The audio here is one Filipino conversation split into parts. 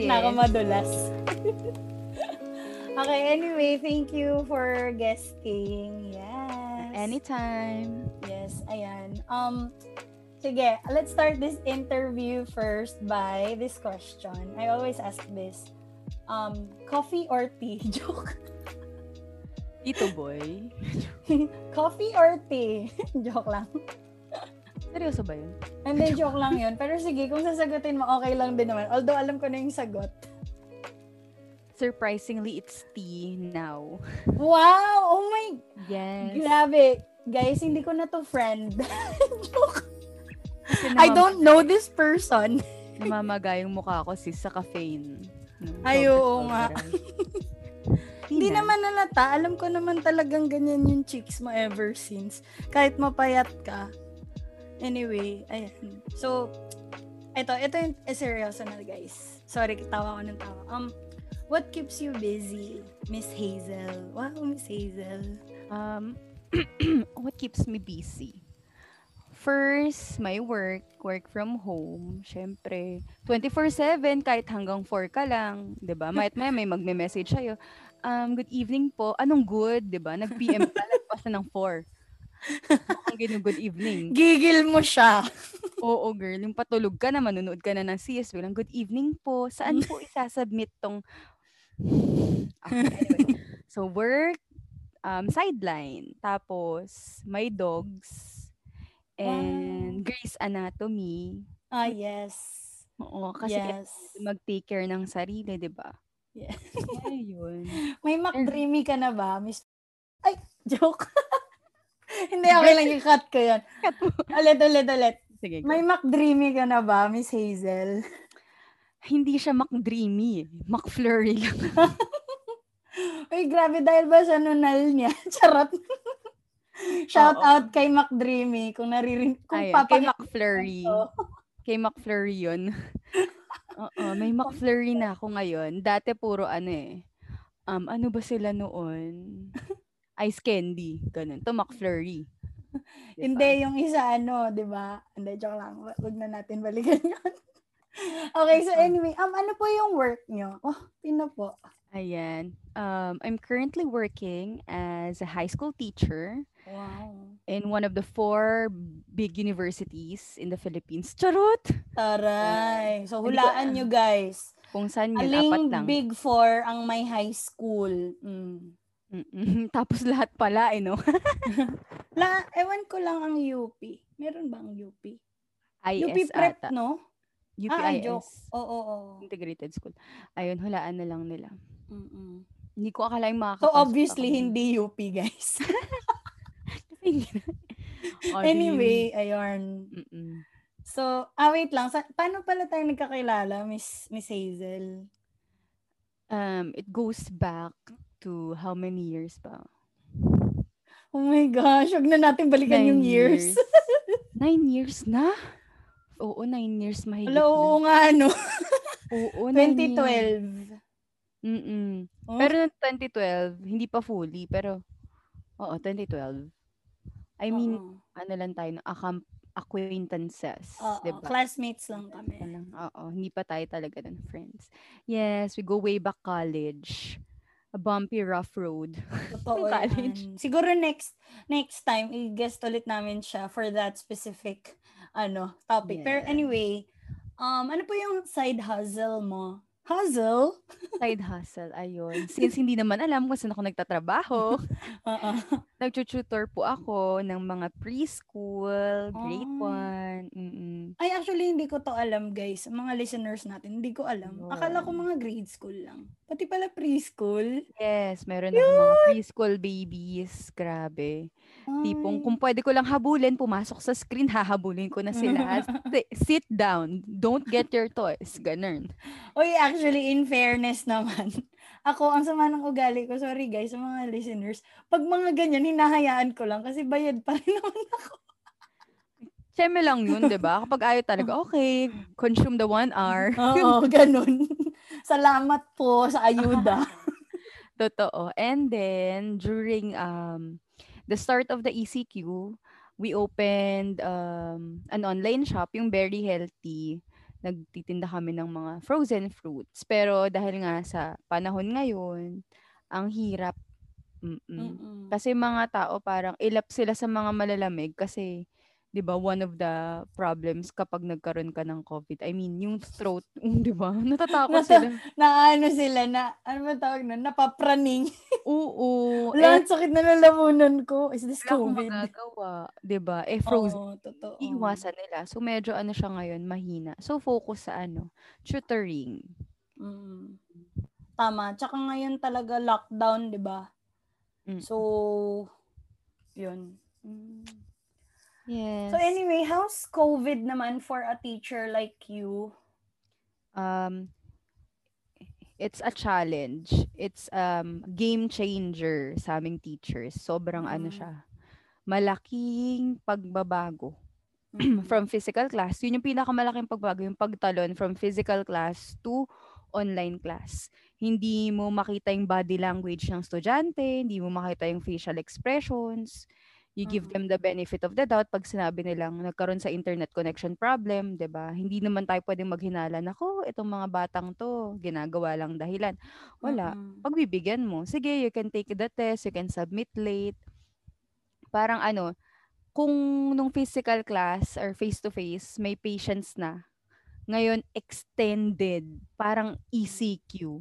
yes. nakamadulas. okay, anyway, thank you for guesting. Yes. Anytime. Yes, ayan. Um, sige, let's start this interview first by this question. I always ask this. Um, coffee or tea? Joke. Tito boy. coffee or tea? Joke lang. Seryoso ba yun? Hindi, joke lang yun. Pero sige, kung sasagutin mo, okay lang din naman. Although, alam ko na yung sagot. Surprisingly, it's tea now. Wow! Oh my... Yes. Grabe. Guys, hindi ko na to friend. joke. I don't know this person. namamaga yung mukha ko sis sa caffeine. Ay, oo nga. Hindi naman nalata. Alam ko naman talagang ganyan yung chicks mo ever since. Kahit mapayat ka, Anyway, ayan. So, ito, ito yung eh, seryoso na guys. Sorry, tawa ko ng tawa. Um, what keeps you busy, Miss Hazel? Wow, Miss Hazel. Um, what keeps me busy? First, my work, work from home. Syempre, 24/7 kahit hanggang 4 ka lang, ba? Might may may magme-message sa'yo. Um, good evening po. Anong good, ba? Nag-PM ka lagpas na ng 4. Ang ganun, good evening. Gigil mo siya. Oo, girl. Yung patulog ka na, manunood ka na ng CS. Bilang, good evening po. Saan po isasubmit tong... Okay, anyway. So, work, um, sideline. Tapos, my dogs. And wow. Grey's Anatomy. Ah, yes. Oo, kasi yes. mag-take care ng sarili, di ba? Yeah. Ayun. May McDreamy ka na ba, Miss? Ay, joke. Hindi, okay lang yung cut ko yun. ulit, ulit, ulit. Sige, go. May McDreamy ka na ba, Miss Hazel? Hindi siya McDreamy. McFlurry lang. Uy, grabe dahil ba sa nunal niya? Charot. Shout Oo. out kay McDreamy kung naririnig. Kung Ayun, kay McFlurry. kay McFlurry yun. Oo, may McFlurry na ako ngayon. Dati puro ano eh. Um, ano ba sila noon? Ice candy, ganun. To McFlurry. Diba? Hindi, yung isa ano, di ba? Hindi, joke lang. Huwag na natin balikan yun. okay, so anyway, um, ano po yung work nyo? Oh, pino po. Ayan. Um, I'm currently working as a high school teacher. Wow. In one of the four big universities in the Philippines. Charot! Taray. So, hulaan nyo guys. Kung saan yun, Aling apat lang. big four ang may high school. Mm. Mm. Tapos lahat pala eh, no? La, ewan ko lang ang UP. Meron bang UP? IS UP Prep, ata. no? UPIS. Ah, joke. Oo, oo, oo. Integrated School. Ayun, hulaan na lang nila. Mm-mm. Hindi ko akalaing makakapasok. So, obviously, ako. hindi UP, guys. anyway, ayun. Mm-mm. So, ah, wait lang. Sa, paano pala tayo nagkakilala, Miss Miss Hazel? Um, it goes back to how many years pa? Oh my gosh, wag na natin balikan nine yung years. years. nine years na? Oo, nine years mahigit Hello, oo nga, no? oo, 2012. Mm oh? Pero 2012, hindi pa fully, pero oo, 2012. I mean, oo. ano lang tayo, accom- acquaintances, Oo, diba? classmates lang kami. Oo, hindi pa tayo talaga ng friends. Yes, we go way back college a bumpy rough road. Totoo college. Siguro next next time i-guest ulit namin siya for that specific ano topic. Yeah. Pero anyway, um ano po yung side hustle mo? Hustle? Side hustle, ayun. Since hindi naman alam kung saan ako nagtatrabaho, uh-uh. nag-tutor po ako ng mga preschool, grade 1. Ah. Mm-mm. Ay, actually, hindi ko to alam, guys. Mga listeners natin, hindi ko alam. Oh. Akala ko mga grade school lang. Pati pala preschool. Yes, meron ako mga preschool babies. Grabe. Tipong kung pwede ko lang habulin, pumasok sa screen, hahabulin ko na sila. Sit down. Don't get your toys. Ganun. Oy, actually, in fairness naman, ako, ang sama ng ugali ko, sorry guys, sa mga listeners, pag mga ganyan, hinahayaan ko lang kasi bayad pa rin naman ako. Siyempre lang yun, di ba? Kapag ayaw talaga, okay, consume the one hour. Oo, ganun. Salamat po sa ayuda. Totoo. And then, during um, the start of the ECQ, we opened um, an online shop, yung Very Healthy. nagtitinda kami ng mga frozen fruits. Pero dahil nga sa panahon ngayon, ang hirap. Mm-mm. Mm-mm. Kasi mga tao parang ilap sila sa mga malalamig kasi 'di ba one of the problems kapag nagkaroon ka ng COVID. I mean, yung throat, 'di ba? Natatakot Nata- sila. Na ano sila, na, ano ba tawag nun? Napapraning. Oo. Wala, eh, sakit na lalamunan ko. Is this wala COVID? magagawa, 'di ba? Eh frozen Oo, totoo. iwasan nila. So medyo ano siya ngayon, mahina. So focus sa ano, tutoring. Mm. Tama. Tsaka ngayon talaga lockdown, di ba? Mm. So, yun. Mm. Yes. So anyway, how's COVID naman for a teacher like you? um it's a challenge. It's um game changer sa aming teachers. Sobrang ano Mm. siya. Malaking pagbabago Mm. from physical class. Yun yung pinakamalaking pagbago, yung pagtalon from physical class to online class. Hindi mo makita yung body language ng estudyante, hindi mo makita yung facial expressions. You give Mm. them the benefit of the doubt pag sinabi nilang nagkaroon sa internet connection problem, 'di ba? Hindi naman tayo pwedeng maghinala, nako, itong mga batang 'to, ginagawa lang dahilan. Wala. Mm-mm. Pagbibigyan mo. Sige, you can take the test, you can submit late. Parang ano, kung nung physical class or face-to-face, may patience na. Ngayon, extended. Parang ECQ.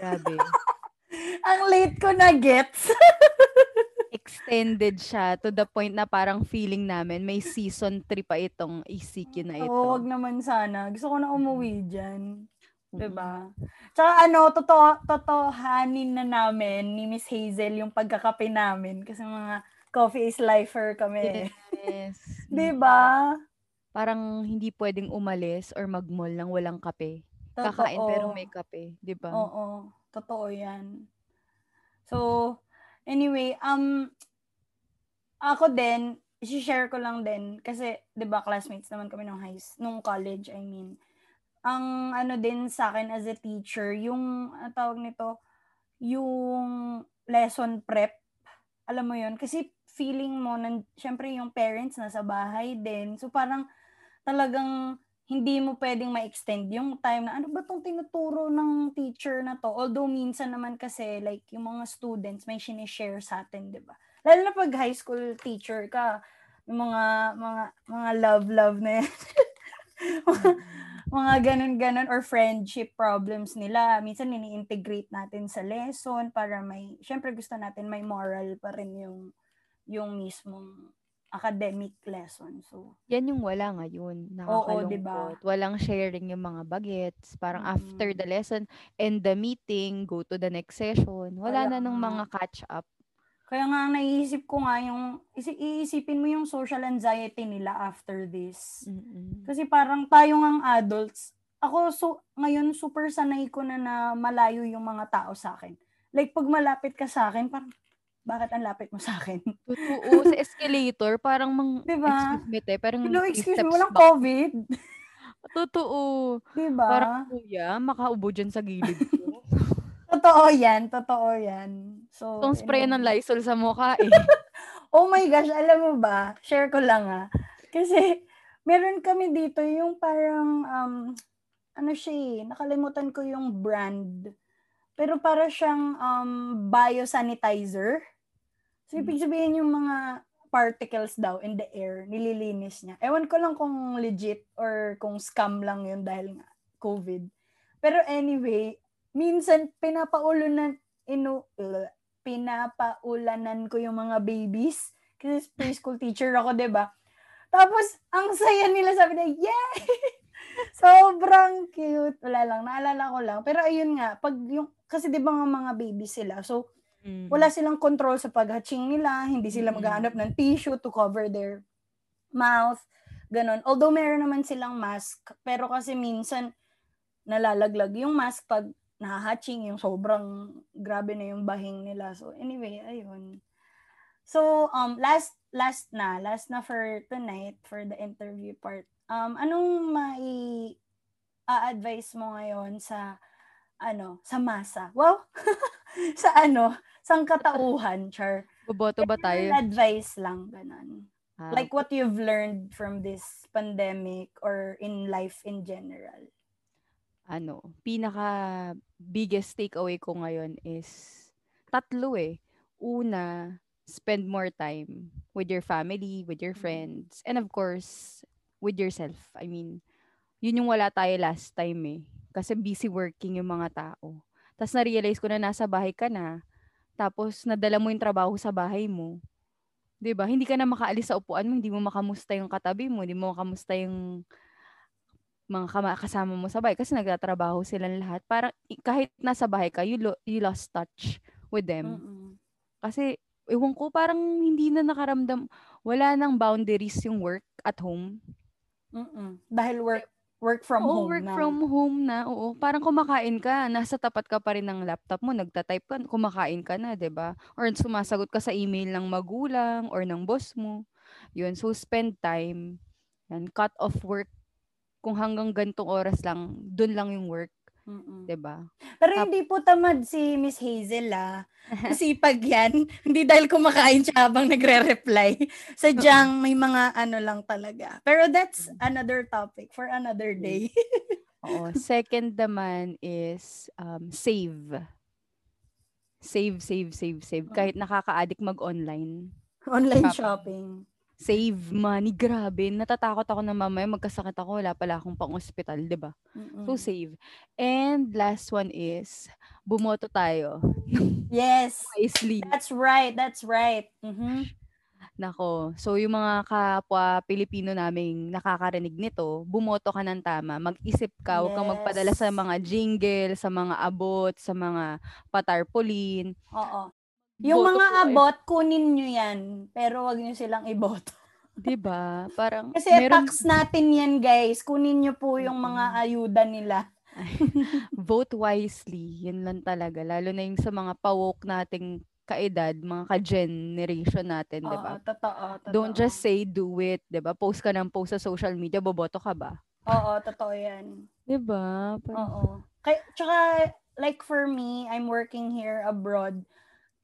Grabe. Ang late ko na gets. extended siya to the point na parang feeling namin may season 3 pa itong ECQ na ito. Oo, wag naman sana. Gusto ko na umuwi dyan. Mm-mm. Diba? Tsaka ano, totoo, totohanin na namin ni Miss Hazel yung pagkakape namin. Kasi mga coffee is lifer kami. Yes. Diba? Parang hindi pwedeng umalis or mag-mall nang walang kape. Totoo. Kakain pero may kape, 'di ba? Oo, totoo yan. So, anyway, um, ako din, i-share ko lang din, kasi, di ba, classmates naman kami nung high, nung college, I mean. Ang ano din sa akin as a teacher, yung, ang tawag nito, yung lesson prep, alam mo yon kasi feeling mo, nan, syempre yung parents nasa bahay din, so parang talagang hindi mo pwedeng ma-extend yung time na ano ba tong tinuturo ng teacher na to. Although minsan naman kasi like yung mga students may sinishare sa atin, 'di ba? Lalo na pag high school teacher ka, yung mga mga mga love love na yan. mga ganun-ganun or friendship problems nila. Minsan nini-integrate natin sa lesson para may syempre gusto natin may moral pa rin yung yung mismong academic lesson. So, Yan yung wala ngayon. Oo, Nakakalungkot. diba? Walang sharing yung mga bagets. Parang Mm. after the lesson, end the meeting, go to the next session. Wala Kaya na nung mga catch up. Kaya nga naiisip ko nga yung isi- iisipin mo yung social anxiety nila after this. Mm-mm. Kasi parang tayo ngang adults, ako so ngayon super sanay ko na na malayo yung mga tao sa akin. Like pag malapit ka sa akin, parang bakit ang lapit mo sa akin? Totoo. sa escalator, parang mang... Diba? Excuse me, te. Parang Hello, excuse me, walang back. COVID. Totoo. Diba? Parang, kuya, makaubo dyan sa gilid ko. Totoo yan, totoo yan. So, Itong spray ng anyway. Lysol sa mukha eh. Oh my gosh, alam mo ba? Share ko lang ah. Kasi meron kami dito yung parang um ano siya eh, nakalimutan ko yung brand. Pero para siyang um biosanitizer. So ibig sabihin yung mga particles daw in the air, nililinis niya. Ewan ko lang kung legit or kung scam lang yun dahil nga COVID. Pero anyway, minsan pinapaulunan inu pinapaulanan ko yung mga babies kasi preschool teacher ako, ba? Tapos ang saya nila sabi nila, "Yay!" Sobrang cute. Wala lang, naalala ko lang. Pero ayun nga, pag yung kasi 'di ba nga mga baby sila. So Mhm. wala silang control sa paghatching nila, hindi sila Mm. maghahanap ng tissue to cover their mouth, ganon. Although meron naman silang mask, pero kasi minsan nalalaglag yung mask pag nahahatching, yung sobrang grabe na yung bahing nila. So anyway, ayun. So um last last na, last na for tonight for the interview part. Um anong mai a-advise mo ngayon sa ano, sa masa? Wow. sa ano, sang katauhan, char. Boboto ba tayo? Advice lang, ganun. Ah, Like what you've learned from this pandemic or in life in general. ano, pinaka biggest takeaway ko ngayon is tatlo eh. Una, spend more time with your family, with your Mm. friends, and of course, with yourself. I mean, yun yung wala tayo last time eh. Kasi busy working yung mga tao. Tapos na-realize ko na nasa bahay ka na. Tapos nadala mo yung trabaho sa bahay mo. 'Di ba? Hindi ka na makaalis sa upuan mo, hindi mo makamusta yung katabi mo, hindi mo makamusta yung mga kama- kasama mo sa bahay kasi nagtatrabaho silang lahat. Parang kahit nasa bahay ka, you, lo- you lost touch with them. Mm-mm. Kasi, ewan ko, parang hindi na nakaramdam, wala nang boundaries yung work at home. Mm-mm. Dahil work work from Oo, home work na. from home na. Oo, parang kumakain ka, nasa tapat ka pa rin ng laptop mo, nagta-type ka, kumakain ka na, 'di ba? Or sumasagot ka sa email ng magulang or ng boss mo. Yun, so spend time. Yan, cut off work. Kung hanggang gantong oras lang, dun lang yung work, Mm-mm. 'di ba? Pero Tap- hindi po tamad si Miss Hazel ah. Masipag yan. Hindi dahil kumakain siya habang nagre-reply. Sadyang may mga ano lang talaga. Pero that's another topic for another day. Oo. Second naman is um, save. Save, save, save, save. Mm. Kahit nakaka-addict mag-online. Online shopping. Save money. Grabe. Natatakot ako na mamaya magkasakit ako. Wala pala akong pang-hospital, di ba? So, save. And last one is, bumoto tayo. Yes. Wisely. That's right. That's right. Mhm. Nako. So, yung mga kapwa Pilipino naming nakakarinig nito, bumoto ka ng tama. Mag-isip ka. Huwag kang magpadala sa Yes. mga jingle, sa mga abot, sa mga patarpolin. Oo. Yung Boto mga kayo. abot, kunin nyo yan. Pero wag nyo silang iboto. 'Di ba? Parang Kasi meron tax natin yan, guys. Kunin nyo po yung mga ayuda nila. vote wisely. Yun lang talaga. Lalo na yung sa mga pawok nating kaedad, mga ka-generation natin, 'di ba? Oo, totoo, totoo. Don't just say do it, 'di ba? Post ka ng post sa social media, boboto ka ba? Oo, totoo yan. 'Di ba? Parang- Oo. Kay, tsaka, like for me, I'm working here abroad.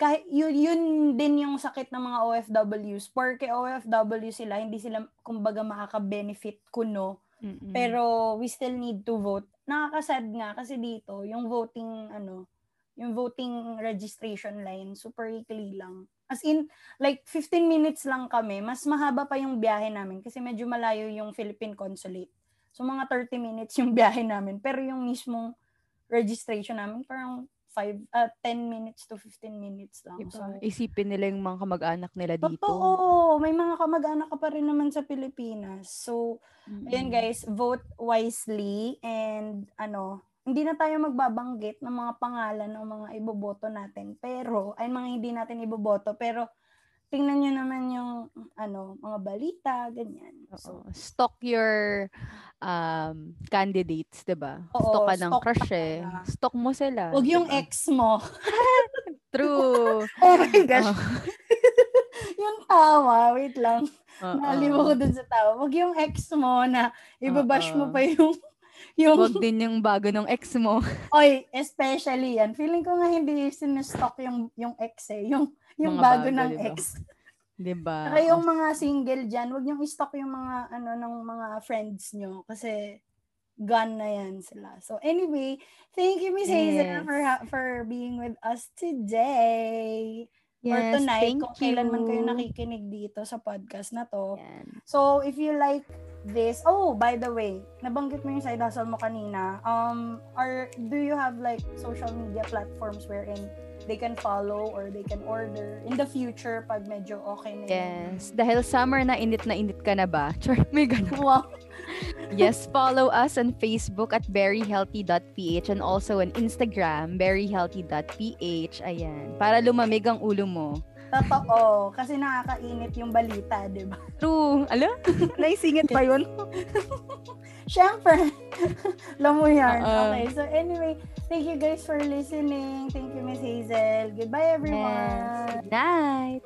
Kahit, yun, yun din yung sakit ng mga OFWs. Porque OFW sila, hindi sila, kumbaga, makaka-benefit kuno. Mm-mm. Pero, we still need to vote. Nakakasad nga, kasi dito, yung voting, ano, yung voting registration line, super weekly lang. As in, like, 15 minutes lang kami. Mas mahaba pa yung biyahe namin kasi medyo malayo yung Philippine Consulate. So, mga 30 minutes yung biyahe namin. Pero yung mismong registration namin, parang 5, uh, 10 minutes to 15 minutes lang. Diba? So, Isipin nila yung mga kamag-anak nila dito. totoo. May mga kamag-anak ka pa rin naman sa Pilipinas. So, Ayan Mm-mm. guys, vote wisely and ano, hindi na tayo magbabanggit ng mga pangalan ng mga iboboto natin. Pero, ay mga hindi natin iboboto. Pero, tingnan nyo naman yung ano, mga balita, ganyan. So, Oo. Stock your um, candidates, 'di ba? Stock ka ng stock crush eh. Stock mo sila. wag yung 'di ba? ex mo. True. Oh my gosh. Yung tawa, wait lang. Naliw ko dun sa tawa. Wag yung ex mo na ibabash mo pa yung yung Wag din yung bago ng ex mo. Oy, especially yan. Feeling ko nga hindi sinestock yung yung ex eh. Yung yung Mga bago, bago, ng diba? ex. 'Di ba? Saka yung mga single dyan, wag niyong i-stock yung mga ano ng mga friends nyo kasi gone na yan sila. So anyway, thank you Miss Hazel Yes. for ha- for being with us today. or Yes, tonight thank kung kailan man kayo you. nakikinig dito sa podcast na to. Yan. So, if you like this, oh, by the way, nabanggit mo yung side hustle mo kanina. Um, are, do you have like social media platforms wherein they can follow or they can order in the future pag medyo okay na yun? Yes. Dahil summer na init na init ka na ba? Char, may ganun. Wow. Yes, follow us on Facebook at berryhealthy.ph and also on Instagram, berryhealthy.ph. Ayan. Para lumamig ang ulo mo. Totoo. Kasi nakakainit yung balita, di ba? True. Ala? Naisingit pa yun? Siyempre. Alam mo yan. Oo. Okay. So, anyway, thank you guys for listening. Thank you, Miss Hazel. Goodbye, everyone. Yes. Good night.